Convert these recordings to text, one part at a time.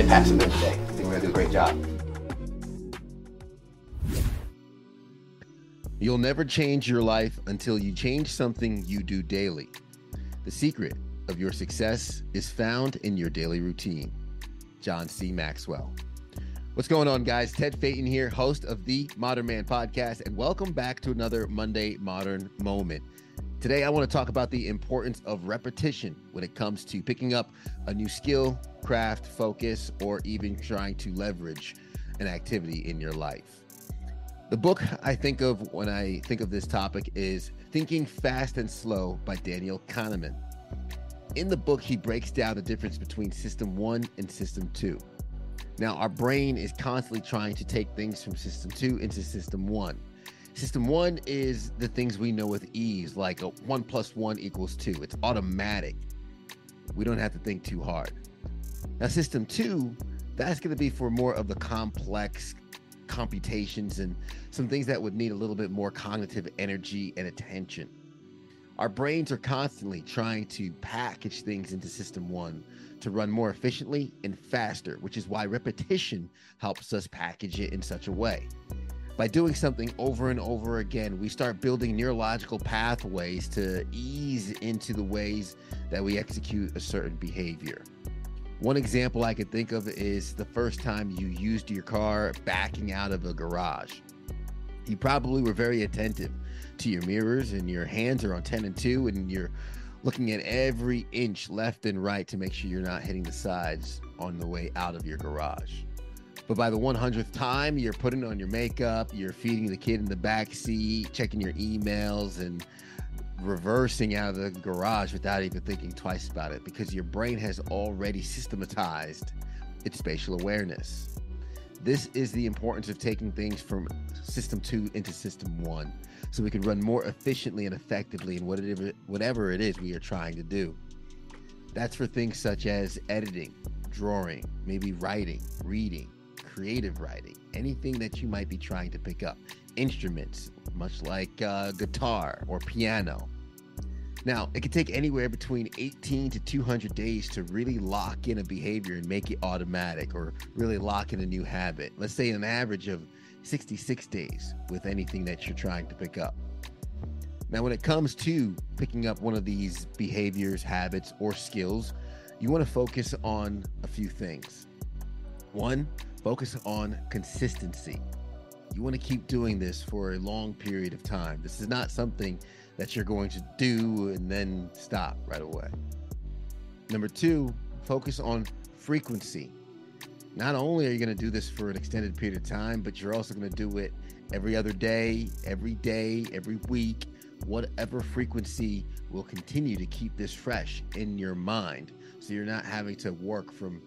impact some today. I think we're gonna do a great job. You'll never change your life until you change something you do daily. The secret of your success is found in your daily routine. John C. Maxwell. What's going on, guys? Ted Phaeton here, host of the Modern Man podcast, and welcome back to another Monday Modern Moment. Today, I want to talk about the importance of repetition when it comes to picking up a new skill, craft, focus, or even trying to leverage an activity in your life. The book I think of when I think of this topic is Thinking Fast and Slow by Daniel Kahneman. In the book, he breaks down the difference between System 1 and System 2. Now, our brain is constantly trying to take things from System 2 into System 1 System one is the things we know with ease, like a one plus one equals two. It's automatic. We don't have to think too hard. Now, system two, that's going to be for more of the complex computations and some things that would need a little bit more cognitive energy and attention. Our brains are constantly trying to package things into system one to run more efficiently and faster, which is why repetition helps us package it in such a way by doing something over and over again, we start building neurological pathways to ease into the ways that we execute a certain behavior. One example I could think of is the first time you used your car backing out of a garage. You probably were very attentive to your mirrors, and your hands are on 10 and 2, and you're looking at every inch left and right to make sure you're not hitting the sides on the way out of your garage. But by the 100th time, you're putting on your makeup, you're feeding the kid in the back seat, checking your emails, and reversing out of the garage without even thinking twice about it because your brain has already systematized its spatial awareness. This is the importance of taking things from system two into system one so we can run more efficiently and effectively in whatever, whatever it is we are trying to do. That's for things such as editing, drawing, maybe writing, reading, creative writing, anything that you might be trying to pick up, instruments, much like uh, guitar or piano. Now, it can take anywhere between 18 to 200 days to really lock in a behavior and make it automatic or really lock in a new habit. Let's say an average of 66 days with anything that you're trying to pick up. Now, when it comes to picking up one of these behaviors, habits, or skills, you want to focus on a few things. One, Focus on consistency. You want to keep doing this for a long period of time. This is not something that you're going to do and then stop right away. Number two, focus on frequency. Not only are you going to do this for an extended period of time, but you're also going to do it every other day, every day, every week. Whatever frequency will continue to keep this fresh in your mind. So you're not having to work from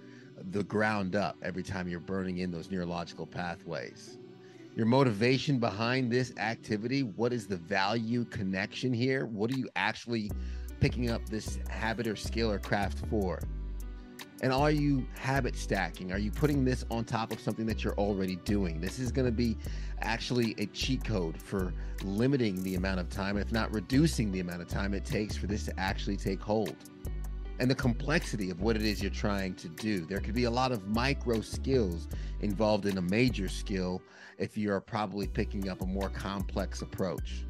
the ground up every time you're burning in those neurological pathways. Your motivation behind this activity, what is the value connection here? What are you actually picking up this habit or skill or craft for? And are you habit stacking? Are you putting this on top of something that you're already doing? This is going to be actually a cheat code for limiting the amount of time, if not reducing the amount of time it takes for this to actually take hold and the complexity of what it is you're trying to do. There could be a lot of micro skills involved in a major skill if you are probably picking up a more complex approach.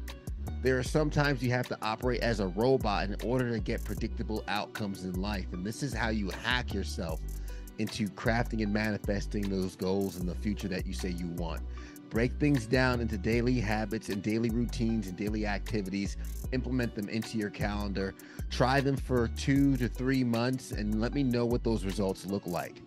There are sometimes you have to operate as a robot in order to get predictable outcomes in life. And this is how you hack yourself into crafting and manifesting those goals in the future that you say you want. Break things down into daily habits and daily routines and daily activities. Implement them into your calendar. Try them for two to three months and let me know what those results look like.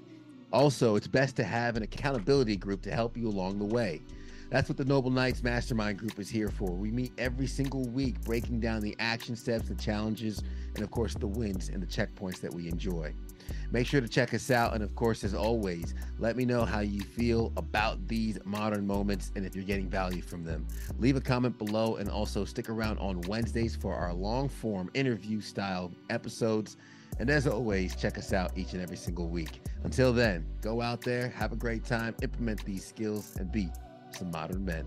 Also, it's best to have an accountability group to help you along the way. That's what the Noble Knights Mastermind Group is here for. We meet every single week, breaking down the action steps, the challenges, and of course, the wins and the checkpoints that we enjoy. Make sure to check us out. And of course, as always, let me know how you feel about these modern moments and if you're getting value from them. Leave a comment below and also stick around on Wednesdays for our long form interview style episodes. And as always, check us out each and every single week. Until then, go out there, have a great time, implement these skills, and be some modern men.